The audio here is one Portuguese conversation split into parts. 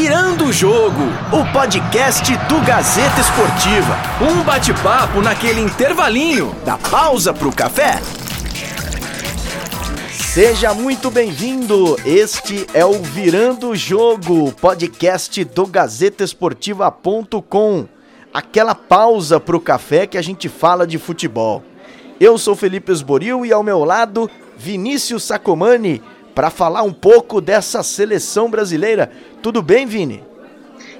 Virando o Jogo, o podcast do Gazeta Esportiva. Um bate-papo naquele intervalinho da pausa pro café. Seja muito bem-vindo. Este é o Virando o Jogo, podcast do GazetaEsportiva.com. Aquela pausa pro café que a gente fala de futebol. Eu sou Felipe Esboril e ao meu lado, Vinícius Sacomani para falar um pouco dessa seleção brasileira. Tudo bem, Vini?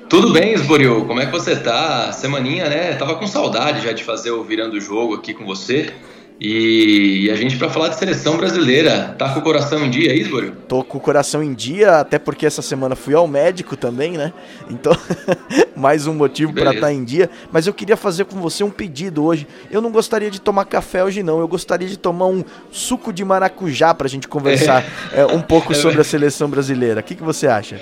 Tudo bem, Esboril. Como é que você tá? Semaninha, né? Tava com saudade já de fazer o Virando Jogo aqui com você. E, a gente para falar de seleção brasileira, tá com o coração em dia aí, Isborio? Tô com o coração em dia, até porque essa semana fui ao médico também, né? Então, mais um motivo para estar tá em dia. Mas eu queria fazer com você um pedido hoje. Eu não gostaria de tomar café hoje, não. Eu gostaria de tomar um suco de maracujá pra gente conversar é. É, um pouco é sobre a seleção brasileira. O que, que você acha?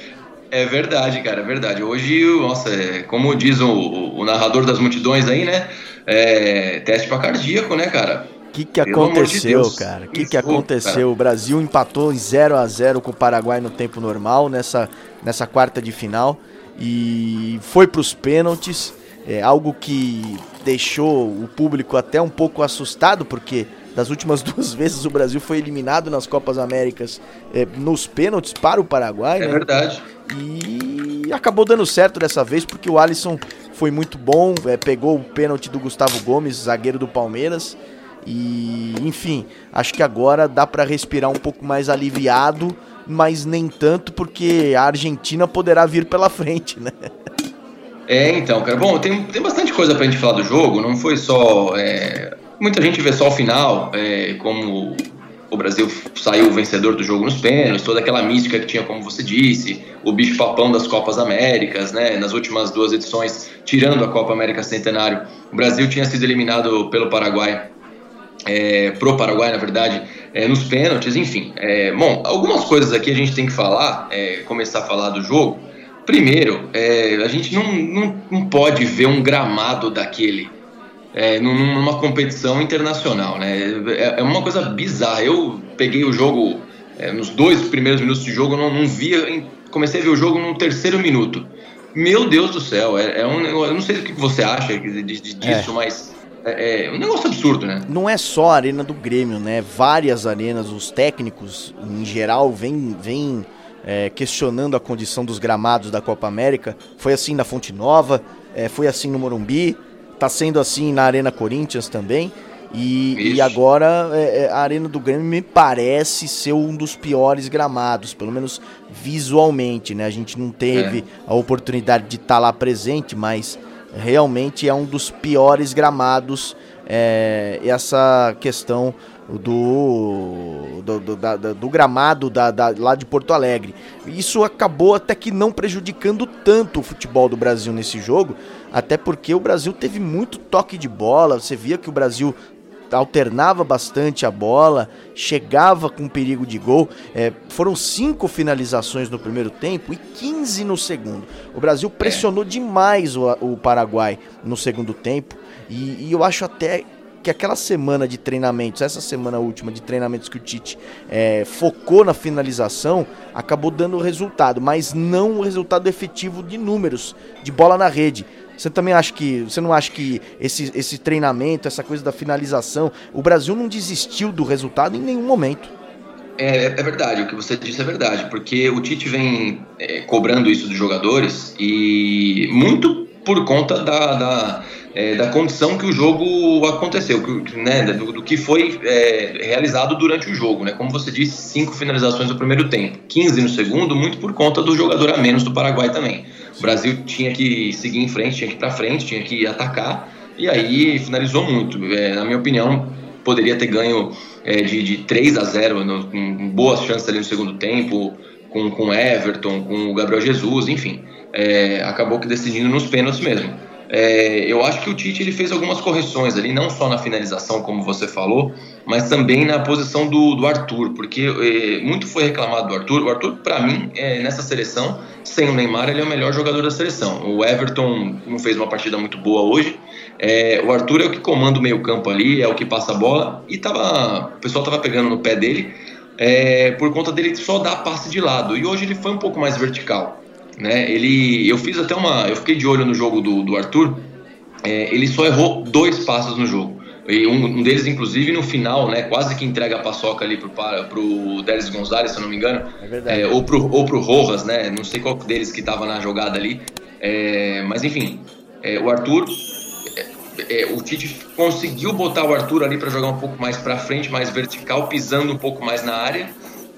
É verdade, cara, é verdade. Hoje, nossa, é, como diz o, o, narrador das multidões aí, né? É, teste para cardíaco, né, cara? Que, que aconteceu, de cara? O que, que aconteceu? Cara. O Brasil empatou em 0 a 0 com o Paraguai no tempo normal, nessa, nessa quarta de final. E foi para os pênaltis. É algo que deixou o público até um pouco assustado, porque das últimas duas vezes o Brasil foi eliminado nas Copas Américas é, nos pênaltis para o Paraguai. É né? verdade. E acabou dando certo dessa vez, porque o Alisson foi muito bom, é, pegou o pênalti do Gustavo Gomes, zagueiro do Palmeiras. E, enfim, acho que agora dá para respirar um pouco mais aliviado, mas nem tanto porque a Argentina poderá vir pela frente, né? É, então, cara. Bom, tem, tem bastante coisa pra gente falar do jogo, não foi só. É, muita gente vê só o final, é, como o Brasil saiu vencedor do jogo nos pênaltis, toda aquela mística que tinha, como você disse, o bicho papão das Copas Américas, né? Nas últimas duas edições, tirando a Copa América Centenário, o Brasil tinha sido eliminado pelo Paraguai é, pro Paraguai, na verdade, é, nos pênaltis, enfim. É, bom, algumas coisas aqui a gente tem que falar, é, começar a falar do jogo. Primeiro, é, a gente não, não, não, pode ver um gramado daquele é, numa competição internacional, né? É, uma coisa bizarra. Eu peguei o jogo nos dois primeiros minutos de jogo, não, não via, comecei a ver o jogo no terceiro minuto. Meu Deus do céu, é, um, eu não sei o que você acha disso, mas é, é, um negócio absurdo, né? Não é só a arena do Grêmio, né? Várias arenas, os técnicos em geral vêm vem, é, questionando a condição dos gramados da Copa América. Foi assim na Fonte Nova, é, foi assim no Morumbi, tá sendo assim na Arena Corinthians também. E, e agora é, a Arena do Grêmio me parece ser um dos piores gramados, pelo menos visualmente, né? A gente não teve a oportunidade de estar tá lá presente, mas realmente é um dos piores gramados é, essa questão do, do, do, da, do gramado da, da, lá de Porto Alegre. Isso acabou até que não prejudicando tanto o futebol do Brasil nesse jogo, até porque o Brasil teve muito toque de bola, você via que o Brasil alternava bastante a bola, chegava com perigo de gol. É, foram cinco finalizações no primeiro tempo e 15 no segundo. O Brasil pressionou é. demais o, o, Paraguai no segundo tempo e, e, eu acho até que aquela semana de treinamentos, essa semana última de treinamentos que o Tite é, focou na finalização, acabou dando resultado, mas não o resultado efetivo de números, de bola na rede. Você também acha que. Você não acha que esse, esse treinamento, essa coisa da finalização, o Brasil não desistiu do resultado em nenhum momento? É, é verdade, o que você disse é verdade, porque o Tite vem é, cobrando isso dos jogadores e muito por conta da, da, é, da condição que o jogo aconteceu, que, né, do, do, que foi é, realizado durante o jogo. Né? Como você disse, cinco finalizações no primeiro tempo, 15 no segundo, muito por conta do jogador a menos do Paraguai também. O Brasil tinha que seguir em frente, tinha que ir para frente, tinha que atacar, e aí finalizou muito. É, na minha opinião, poderia ter ganho é, de, de 3 a 0, no, com boas chances ali no segundo tempo, com, com Everton, com o Gabriel Jesus, enfim. É, acabou que decidindo nos pênaltis mesmo. É, eu acho que o Tite ele fez algumas correções ali, não só na finalização, como você falou, mas também na posição do, do Arthur, porque é, muito foi reclamado do Arthur. O Arthur, para mim, é, nessa seleção, sem o Neymar, ele é o melhor jogador da seleção. O Everton não fez uma partida muito boa hoje. É, o Arthur é o que comanda o meio-campo ali, é o que passa a bola, e tava, o pessoal tava pegando no pé dele é, por conta dele só dar passe de lado. E hoje ele foi um pouco mais vertical. Né? Ele, eu fiz até uma, eu fiquei de olho no jogo do, do Arthur. É, ele só errou dois passos no jogo. E um, um, deles, inclusive, no final, né, quase que entrega a paçoca ali pro, pro Délis Gonzalez, se eu não me engano. É verdade. É, ou, pro, ou pro Rojas, né? Não sei qual deles que estava na jogada ali. É, mas enfim, é, o Arthur. É, é, o Tite conseguiu botar o Arthur ali para jogar um pouco mais para frente, mais vertical, pisando um pouco mais na área.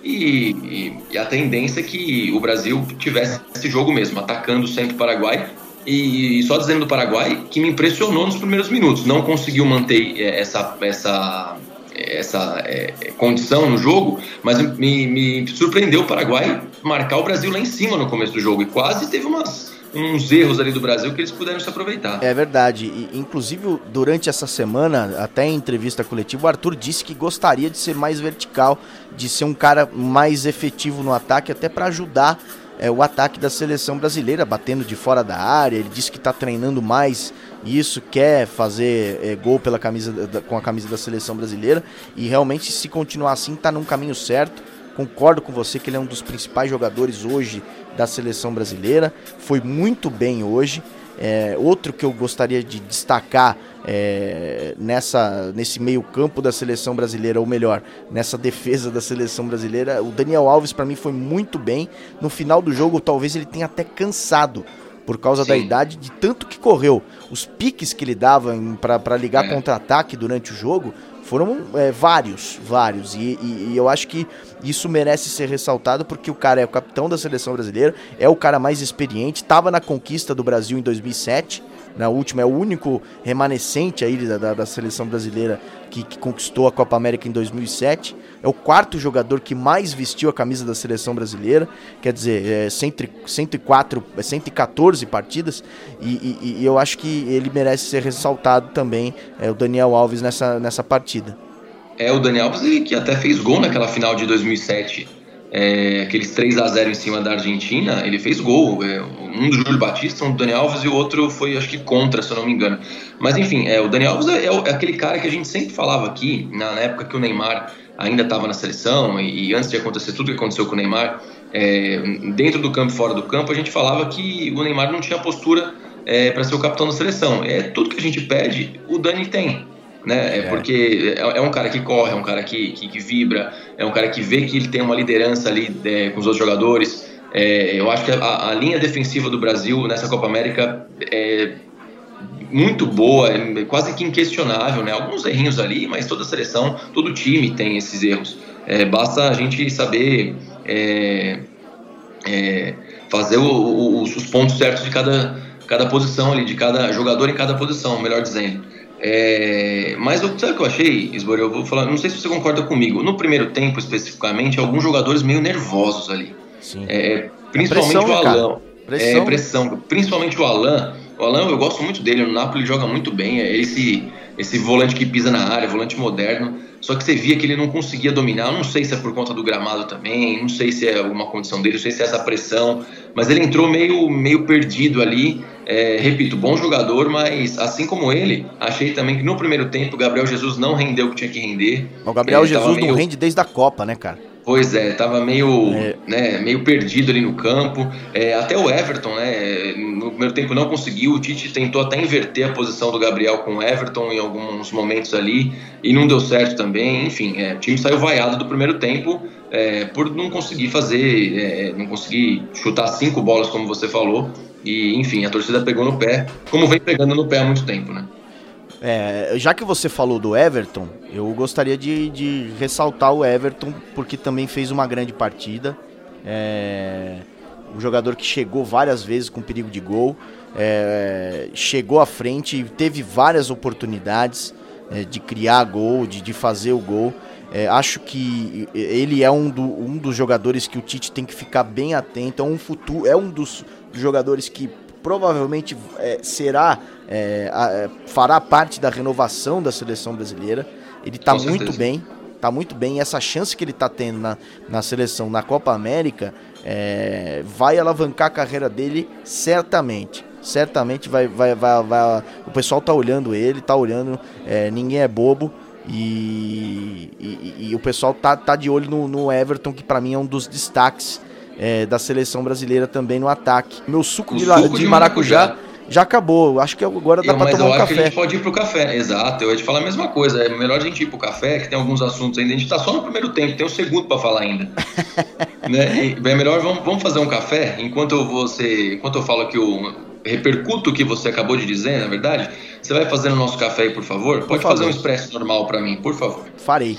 E, e, e, a tendência é que o Brasil tivesse esse jogo mesmo, atacando sempre o Paraguai e, só dizendo do Paraguai, que me impressionou nos primeiros minutos. Não conseguiu manter é, essa, essa, essa é, condição no jogo, mas me, me surpreendeu o Paraguai marcar o Brasil lá em cima no começo do jogo. E quase teve umas, uns erros ali do Brasil que eles puderam se aproveitar. É verdade. E, inclusive, durante essa semana, até em entrevista coletiva, o Arthur disse que gostaria de ser mais vertical, de ser um cara mais efetivo no ataque, até para ajudar é, o ataque da seleção brasileira, batendo de fora da área. Ele disse que está treinando mais isso, quer fazer é, gol pela camisa da, com a camisa da seleção brasileira. E realmente, se continuar assim, está num caminho certo. Concordo com você que ele é um dos principais jogadores hoje da seleção brasileira. Foi muito bem hoje. É, outro que eu gostaria de destacar é, nessa, nesse meio campo da seleção brasileira, ou melhor, nessa defesa da seleção brasileira, o Daniel Alves para mim foi muito bem. No final do jogo, talvez ele tenha até cansado por causa Sim. da idade, de tanto que correu. Os piques que ele dava para ligar é. contra-ataque durante o jogo foram é, vários, vários. E, e, e, eu acho que isso merece ser ressaltado porque o cara é o capitão da seleção brasileira, é o cara mais experiente, estava na conquista do Brasil em 2007 na última, é o único remanescente aí da, da, da seleção brasileira que, que, conquistou a Copa América em 2007. É o quarto jogador que mais vestiu a camisa da seleção brasileira, quer dizer, é 104, 114 é partidas, e, e, e, eu acho que ele merece ser ressaltado também, é, o Daniel Alves, nessa, nessa partida. É, o Daniel Alves que até fez gol naquela final de 2007 é, aqueles 3 a 0 em cima da Argentina, ele fez gol. É, um do Júlio Batista, um do Daniel Alves e o outro foi, acho que, contra, se eu não me engano. Mas enfim, é, o Daniel Alves é, é, aquele cara que a gente sempre falava aqui, na, na época que o Neymar ainda estava na seleção e, e, antes de acontecer tudo que aconteceu com o Neymar, é, dentro do campo e fora do campo, a gente falava que o Neymar não tinha postura é, para ser o capitão da seleção. É tudo que a gente pede, o Dani tem né? É, é. porque é, é, um cara que corre, é um cara que, que, que, vibra, é um cara que vê que ele tem uma liderança ali é, com os outros jogadores. É, eu acho que a, a, linha defensiva do Brasil nessa Copa América é muito boa, é quase que inquestionável, né? Alguns errinhos ali, mas toda seleção, todo time tem esses erros. É, basta a gente saber fazer o, o, os pontos certos de cada, cada posição ali, de cada jogador em cada posição, melhor dizendo. É, mas sabe o que eu achei, Isbor? Eu vou falar, não sei se você concorda comigo. No primeiro tempo, especificamente, alguns jogadores meio nervosos ali. Sim. É, principalmente pressão, o Alan. Pressão. É, pressão. Principalmente o Alan. O Alan, eu gosto muito dele. No Napoli joga muito bem. É esse, esse volante que pisa na área, volante moderno. Só que você via que ele não conseguia dominar. não sei se é por conta do gramado também. Não sei se é alguma condição dele. Não sei se é essa pressão. Mas ele entrou meio, meio perdido ali. É, repito, bom jogador, mas assim como ele, achei também que no primeiro tempo o Gabriel Jesus não rendeu o que tinha que render. O Gabriel Jesus meio... não rende desde a Copa, né, cara? Pois é, tava meio, é. Né, meio perdido ali no campo. É, até o Everton, né, no primeiro tempo não conseguiu. O Tite tentou até inverter a posição do Gabriel com o Everton em alguns momentos ali e não deu certo também. Enfim, é, o time saiu vaiado do primeiro tempo é, por não conseguir fazer, é, não conseguir chutar cinco bolas, como você falou. E, enfim, a torcida pegou no pé, como vem pegando no pé há muito tempo, né? É, já que você falou do Everton, eu gostaria de, de, ressaltar o Everton, porque também fez uma grande partida. É, um jogador que chegou várias vezes com perigo de gol, é, chegou à frente, teve várias oportunidades é, de criar gol, de, de fazer o gol. É, acho que ele é um, do, um, dos jogadores que o Tite tem que ficar bem atento. É um futuro, é um dos jogadores que provavelmente é, será é, a, é, fará parte da renovação da seleção brasileira. Ele está muito bem, está muito bem. E essa chance que ele está tendo na, na seleção na Copa América é, vai alavancar a carreira dele certamente. Certamente vai, vai, vai, vai o pessoal está olhando ele, está olhando. É, ninguém é bobo. E, e, e, o pessoal tá, tá de olho no, no Everton, que para mim é um dos destaques é, da seleção brasileira também no ataque. Meu suco, de, suco de, de, maracujá, maracujá já acabou. Acho que agora dá eu, pra tomar um café. Eu acho que a gente pode ir pro café. Exato, eu ia te falar a mesma coisa. É melhor a gente ir pro café, que tem alguns assuntos ainda. A gente tá só no primeiro tempo, tem um segundo para falar ainda. né? É melhor, vamos, vamos fazer um café, enquanto você. Enquanto eu falo que o repercuto o que você acabou de dizer, na verdade. Você vai fazendo o nosso café aí, por favor? Pode favor. fazer um expresso normal para mim, por favor. Farei.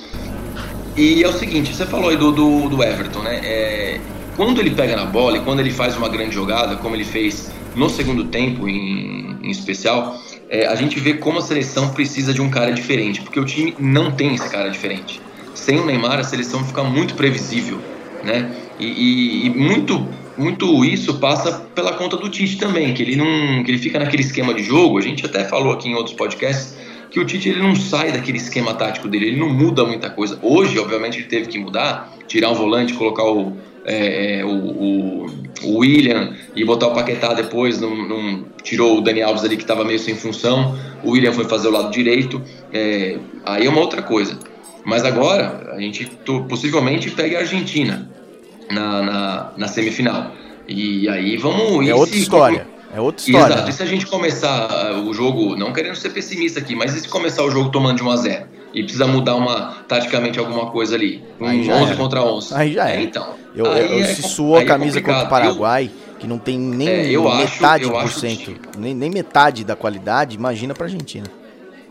E é o seguinte, você falou aí do, do, do Everton, né? É, quando ele pega na bola e quando ele faz uma grande jogada, como ele fez no segundo tempo em, em especial, é, a gente vê como a seleção precisa de um cara diferente, porque o time não tem esse cara diferente. Sem o Neymar, a seleção fica muito previsível, né? E, e, e muito, muito isso passa pela conta do Tite também, que ele não, que ele fica naquele esquema de jogo. A gente até falou aqui em outros podcasts que o Tite ele não sai daquele esquema tático dele, ele não muda muita coisa. Hoje, obviamente, ele teve que mudar, tirar um volante, colocar o, é, é, o, o, o, William e botar o Paquetá depois, não, não tirou o Dani Alves ali que estava meio sem função, o William foi fazer o lado direito, é, aí é uma outra coisa. Mas agora a gente possivelmente pega a Argentina na, na, na semifinal. E aí vamos. É outra história. É outra história. Exato. E se a gente começar uh, o jogo, não querendo ser pessimista aqui, mas e se começar o jogo tomando de 1 a 0 e precisa mudar uma taticamente alguma coisa ali, um 11 era. contra 11. Aí já é. Então. Eu, eu, é, se suou a é camisa é contra o Paraguai, eu, que não tem nem é, metade acho, por cento, nem, nem metade da qualidade, imagina pra Argentina.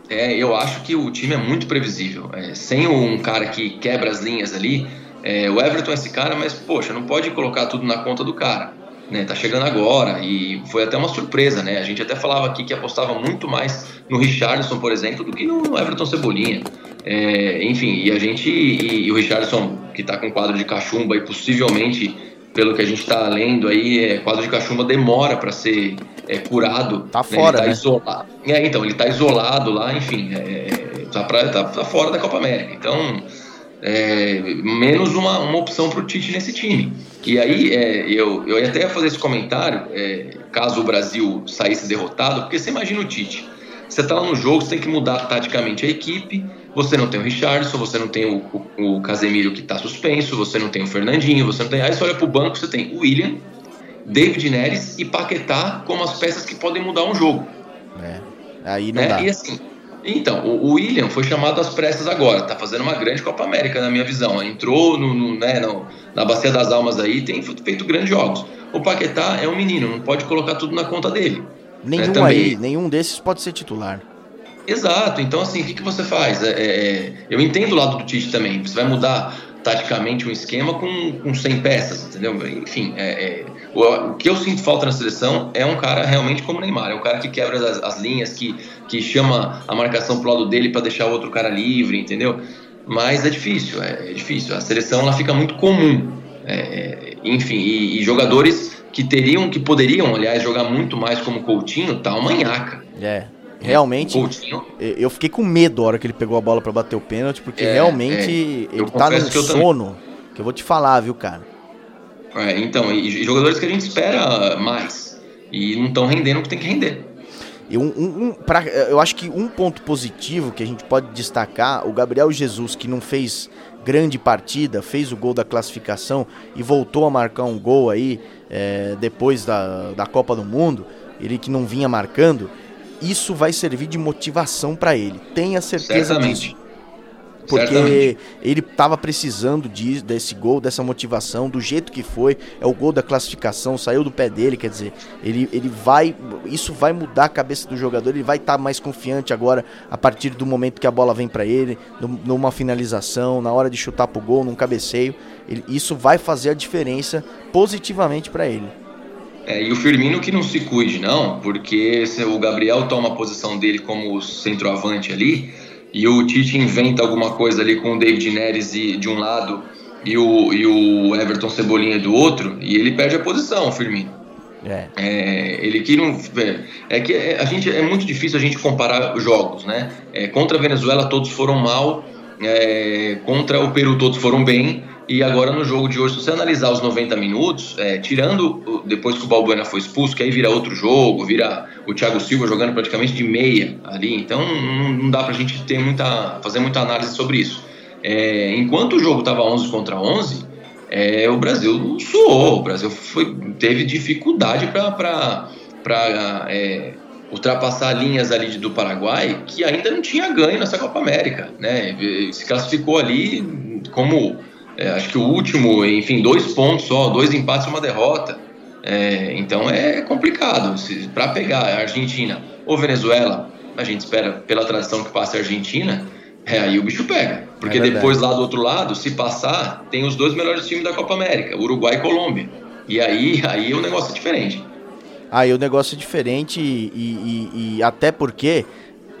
É, eu acho que o time é muito previsível. É, sem um cara que quebra as linhas ali, é, o Everton é esse cara, mas poxa, não pode colocar tudo na conta do cara né, tá chegando agora e foi até uma surpresa, né? A gente até falava aqui que apostava muito mais no Richardson, por exemplo, do que no Everton Cebolinha. É, enfim, e a gente e, e o Richardson que tá com quadro de cachumba e possivelmente pelo que a gente está lendo aí, é, quadro de cachumba demora para ser é, curado. Tá fora, né? Ele tá né? isolado. É, então, ele tá isolado lá, enfim, é, tá, pra, tá, tá, fora da Copa América. Então, é, menos uma, uma opção para o Tite nesse time. E aí é, eu, eu até ia fazer esse comentário, é, caso o Brasil saísse derrotado, porque você imagina o Tite. Você está lá no jogo, você tem que mudar taticamente a equipe. Você não tem o Richardson, você não tem o, o, o Casemiro que está suspenso, você não tem o Fernandinho, você não tem. Aí você olha para o banco, você tem o William, David Neres e Paquetá como as peças que podem mudar um jogo. É, aí não é, dá. E assim, então, o William foi chamado às pressas agora, tá fazendo uma grande Copa América na minha visão. Entrou no, no, né, no, na Bacia das Almas aí, tem feito grandes jogos. O Paquetá é um menino, não pode colocar tudo na conta dele. Nenhum né, também... aí, nenhum desses pode ser titular. Exato, então assim, o que, que você faz? É, é, eu entendo o lado do Tite também, você vai mudar taticamente um esquema com, com 100 peças, entendeu? Enfim, é, é, o, o, que eu sinto falta na seleção é um cara realmente como o Neymar, é um cara que quebra as, as linhas, que, que chama a marcação pro lado dele para deixar o outro cara livre, entendeu? Mas é difícil, é, é difícil. A seleção ela fica muito comum, é, enfim, e, e, jogadores que teriam, que poderiam, aliás, jogar muito mais como Coutinho, tá uma manhaca. É. Realmente, Coutinho. eu fiquei com medo a hora que ele pegou a bola para bater o pênalti, porque é, realmente é. ele tá no sono, também. que eu vou te falar, viu, cara? É, então, e jogadores que a gente espera mais e não estão rendendo o que tem que render. E um, um, um pra, eu acho que um ponto positivo que a gente pode destacar, o Gabriel Jesus, que não fez grande partida, fez o gol da classificação e voltou a marcar um gol aí é, depois da, da Copa do Mundo, ele que não vinha marcando, isso vai servir de motivação para ele. Tenha certeza Certamente. disso. Porque Certamente. ele estava precisando de, desse gol, dessa motivação, do jeito que foi. É o gol da classificação, saiu do pé dele, quer dizer, ele, ele vai. Isso vai mudar a cabeça do jogador, ele vai estar tá mais confiante agora a partir do momento que a bola vem para ele, numa finalização, na hora de chutar pro gol, num cabeceio. Ele, isso vai fazer a diferença positivamente para ele. É, e o Firmino que não se cuide, não, porque se o Gabriel toma a posição dele como centroavante ali, e o Tite inventa alguma coisa ali com o David Neres de um lado e o, e o Everton Cebolinha do outro, e ele perde a posição, Firmino. É. é. ele que não. É, é que a gente, é muito difícil a gente comparar jogos, né? É, contra a Venezuela todos foram mal, é, contra o Peru todos foram bem, e agora no jogo de hoje, se você analisar os 90 minutos, é, tirando depois que o Balbuena foi expulso, que aí vira outro jogo, vira o Thiago Silva jogando praticamente de meia ali, então não, não dá pra gente ter muita, fazer muita análise sobre isso. É, enquanto o jogo estava 11 contra 11, é, o Brasil suou, o Brasil foi, teve dificuldade para é, ultrapassar linhas ali do Paraguai que ainda não tinha ganho nessa Copa América, né? Se classificou ali como é, acho que o último, enfim, dois pontos só, dois empates e uma derrota. É, então é complicado. Para pegar a Argentina ou Venezuela, a gente espera pela tradição que passe a Argentina, é, aí o bicho pega. Porque é depois lá do outro lado, se passar, tem os dois melhores times da Copa América, Uruguai e Colômbia. E aí, aí o negócio é diferente. Aí o negócio é diferente e, e, e até porque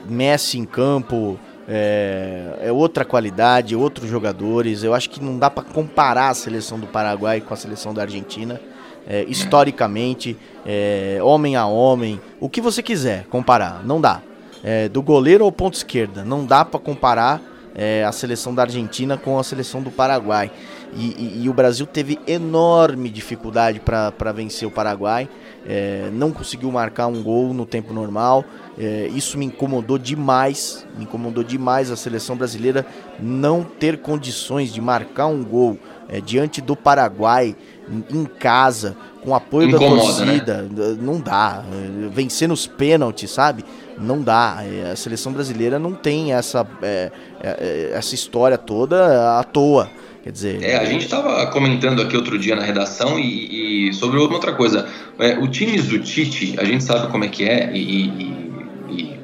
Messi em campo é, é, outra qualidade, outros jogadores. Eu acho que não dá para comparar a seleção do Paraguai com a seleção da Argentina. É, historicamente, é, homem a homem, o que você quiser comparar, não dá. É, do goleiro ao ponto esquerda, não dá para comparar é, a seleção da Argentina com a seleção do Paraguai. E, e, e o Brasil teve enorme dificuldade para vencer o Paraguai, é, não conseguiu marcar um gol no tempo normal. É, isso me incomodou demais, me incomodou demais a seleção brasileira não ter condições de marcar um gol é, diante do Paraguai em casa, com apoio Incomoda, da torcida, né? não dá. Vencer nos pênaltis, sabe? Não dá. É, a seleção brasileira não tem essa, é, é, essa história toda à toa. Quer dizer. É, a gente estava comentando aqui outro dia na redação e, e sobre outra coisa. É, o times do Tite, a gente sabe como é que é, e, e, e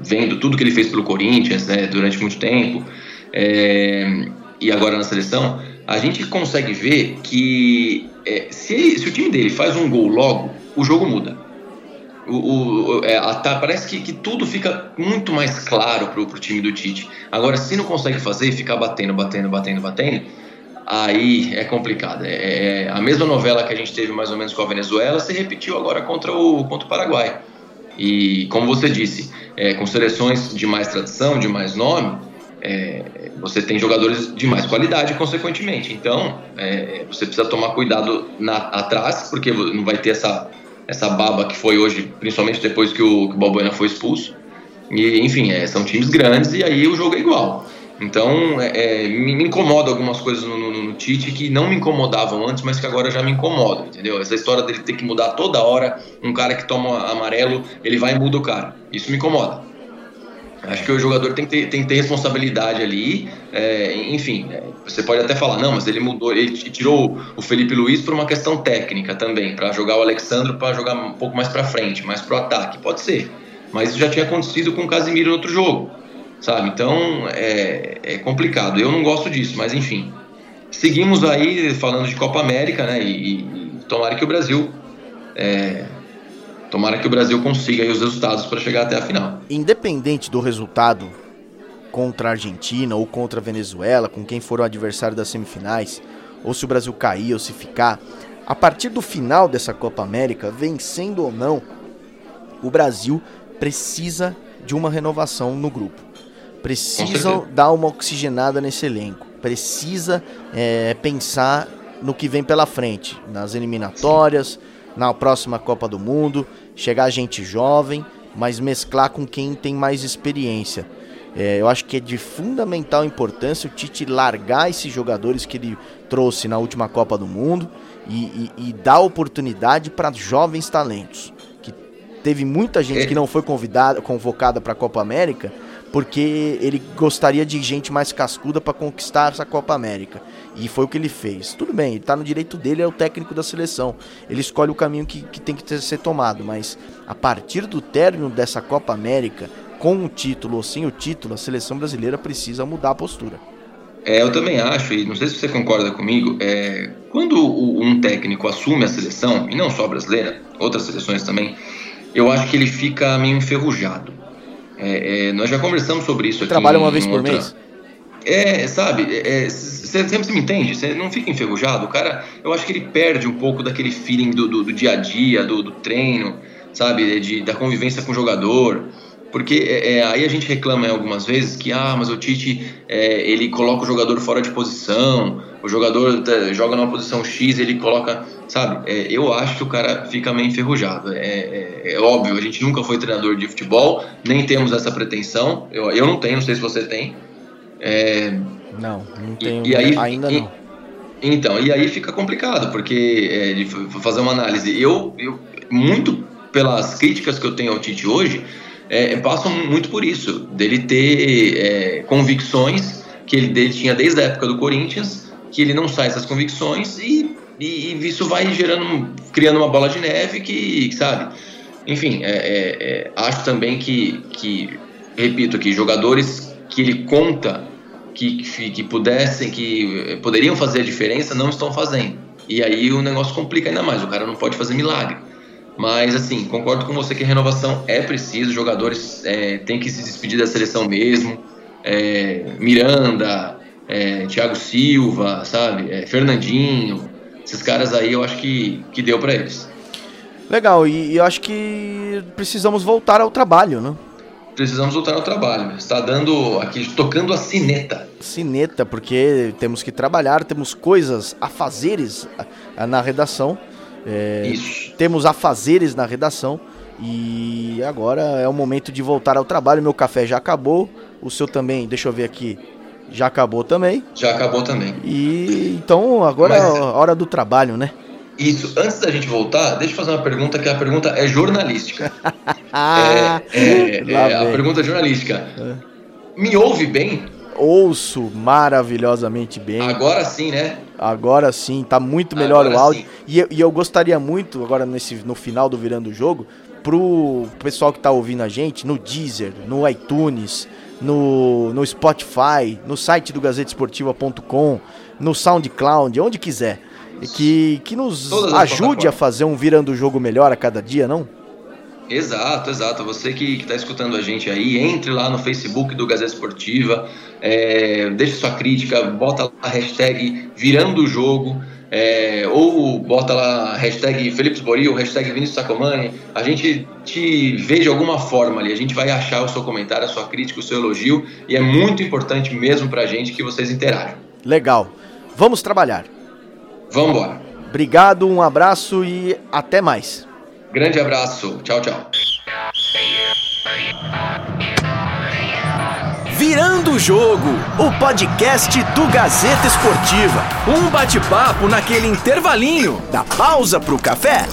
vendo tudo que ele fez pelo Corinthians né, durante muito tempo, é, e agora na seleção, a gente consegue ver que é, se, se o time dele faz um gol logo, o jogo muda. O, o, é, a, parece que, que, tudo fica muito mais claro pro, pro time do Tite. Agora, se não consegue fazer ficar batendo, batendo, batendo, batendo, aí é complicado. É, é, a mesma novela que a gente teve mais ou menos com a Venezuela se repetiu agora contra o, contra o Paraguai. E como você disse, é, com seleções de mais tradição, de mais nome, é, você tem jogadores de mais qualidade, consequentemente. Então, é, você precisa tomar cuidado na, atrás, porque não vai ter essa, essa baba que foi hoje, principalmente depois que o, que o Balbuena foi expulso. E, enfim, é, são times grandes e aí o jogo é igual. Então, é, é me, incomoda algumas coisas no, no, no, Tite que não me incomodavam antes, mas que agora já me incomodam, entendeu? Essa história dele ter que mudar toda hora, um cara que toma amarelo, ele vai e muda o cara. Isso me incomoda. Acho que o jogador tem que ter, tem que ter responsabilidade ali. É, enfim, é, você pode até falar, não, mas ele mudou, ele tirou o Felipe Luiz por uma questão técnica também, para jogar o Alexandre para jogar um pouco mais para frente, mais pro ataque. Pode ser. Mas isso já tinha acontecido com o Casimiro no outro jogo, sabe? Então é, é complicado. Eu não gosto disso, mas enfim. Seguimos aí falando de Copa América, né? E, e tomara que o Brasil é, Tomara que o Brasil consiga os resultados para chegar até a final. Independente do resultado contra a Argentina ou contra a Venezuela, com quem for o adversário das semifinais, ou se o Brasil cair ou se ficar, a partir do final dessa Copa América, vencendo ou não, o Brasil precisa de uma renovação no grupo. Precisa dar uma oxigenada nesse elenco. Precisa é, pensar no que vem pela frente, nas eliminatórias. Sim na próxima Copa do Mundo, chegar gente jovem, mas mesclar com quem tem mais experiência. É, eu acho que é de fundamental importância o Tite largar esses jogadores que ele trouxe na última Copa do Mundo e, e, e dar oportunidade para jovens talentos. Que teve muita gente que não foi convidada, convocada para a Copa América porque ele gostaria de gente mais cascuda para conquistar essa Copa América. E foi o que ele fez. Tudo bem, ele está no direito dele, é o técnico da seleção. Ele escolhe o caminho que, que tem que ter, ser tomado. Mas a partir do término dessa Copa América, com o título ou sem o título, a seleção brasileira precisa mudar a postura. É, eu também acho, e não sei se você concorda comigo, é, quando um técnico assume a seleção, e não só a brasileira, outras seleções também, eu acho que ele fica meio enferrujado. É, é, nós já conversamos sobre isso aqui. Trabalha uma vez por outra... mês? É, sabe, você é, sempre me entende, você não fica enferrujado. O cara, eu acho que ele perde um pouco daquele feeling do, do, do dia a dia, do, do treino, sabe, de, da convivência com o jogador. Porque é, é, aí a gente reclama algumas vezes que, ah, mas o Tite, é, ele coloca o jogador fora de posição, o jogador tá, joga numa posição X, ele coloca, sabe? É, eu acho que o cara fica meio enferrujado. É, é, é, óbvio, a gente nunca foi treinador de futebol, nem temos essa pretensão. Eu, eu não tenho, não sei se você tem. É, não, não tenho, e, e aí, ainda e, não. Então, e aí fica complicado, porque é, de fazer uma análise. Eu, eu, muito pelas críticas que eu tenho ao Tite hoje, é, passam muito por isso, dele ter é, convicções que ele dele tinha desde a época do Corinthians, que ele não sai essas convicções e, e, e isso vai gerando, criando uma bola de neve que, sabe? Enfim, é, é, é, acho também que, que, repito aqui, jogadores que ele conta que, que pudessem, que poderiam fazer a diferença, não estão fazendo. E aí o negócio complica ainda mais, o cara não pode fazer milagre. Mas, assim, concordo com você que a renovação é preciso, jogadores é, têm que se despedir da seleção mesmo. É, Miranda, é, Thiago Silva, sabe? É, Fernandinho, esses caras aí eu acho que, que deu para eles. Legal, e, e eu acho que precisamos voltar ao trabalho, né? Precisamos voltar ao trabalho. Está dando aqui, tocando a sineta. Sineta, porque temos que trabalhar, temos coisas a fazeres na redação. É, Isso. Temos afazeres na redação. E agora é o momento de voltar ao trabalho. Meu café já acabou. O seu também, deixa eu ver aqui. Já acabou também. Já acabou também. E então agora Mas... é a hora do trabalho, né? Isso, antes da gente voltar, deixa eu fazer uma pergunta que a pergunta é jornalística. é, é, é a pergunta é jornalística. Me ouve bem? Ouço maravilhosamente bem. Agora sim, né? Agora sim, tá muito melhor agora o áudio. E, e, eu gostaria muito, agora nesse, no final do Virando o Jogo, pro pessoal que tá ouvindo a gente, no Deezer, no iTunes, no, no Spotify, no site do gazetesportiva.com, no SoundCloud, onde quiser que, que nos ajude a fazer um virando o jogo melhor a cada dia, não? Exato, exato. Você que está escutando a gente aí, entre lá no Facebook do Gazeta Esportiva, é, deixe sua crítica, bota lá a hashtag virando o jogo, é, ou bota lá a hashtag Felipe Boril, hashtag Vinícius Sacomani, a gente te vê de alguma forma ali, a gente vai achar o seu comentário, a sua crítica, o seu elogio, e é muito importante mesmo para a gente que vocês interajam. Legal. Vamos trabalhar. Vamos embora. Obrigado, um abraço e até mais. Grande abraço. Tchau, tchau. Virando o Jogo, o podcast do Gazeta Esportiva. Um bate-papo naquele intervalinho da pausa pro café.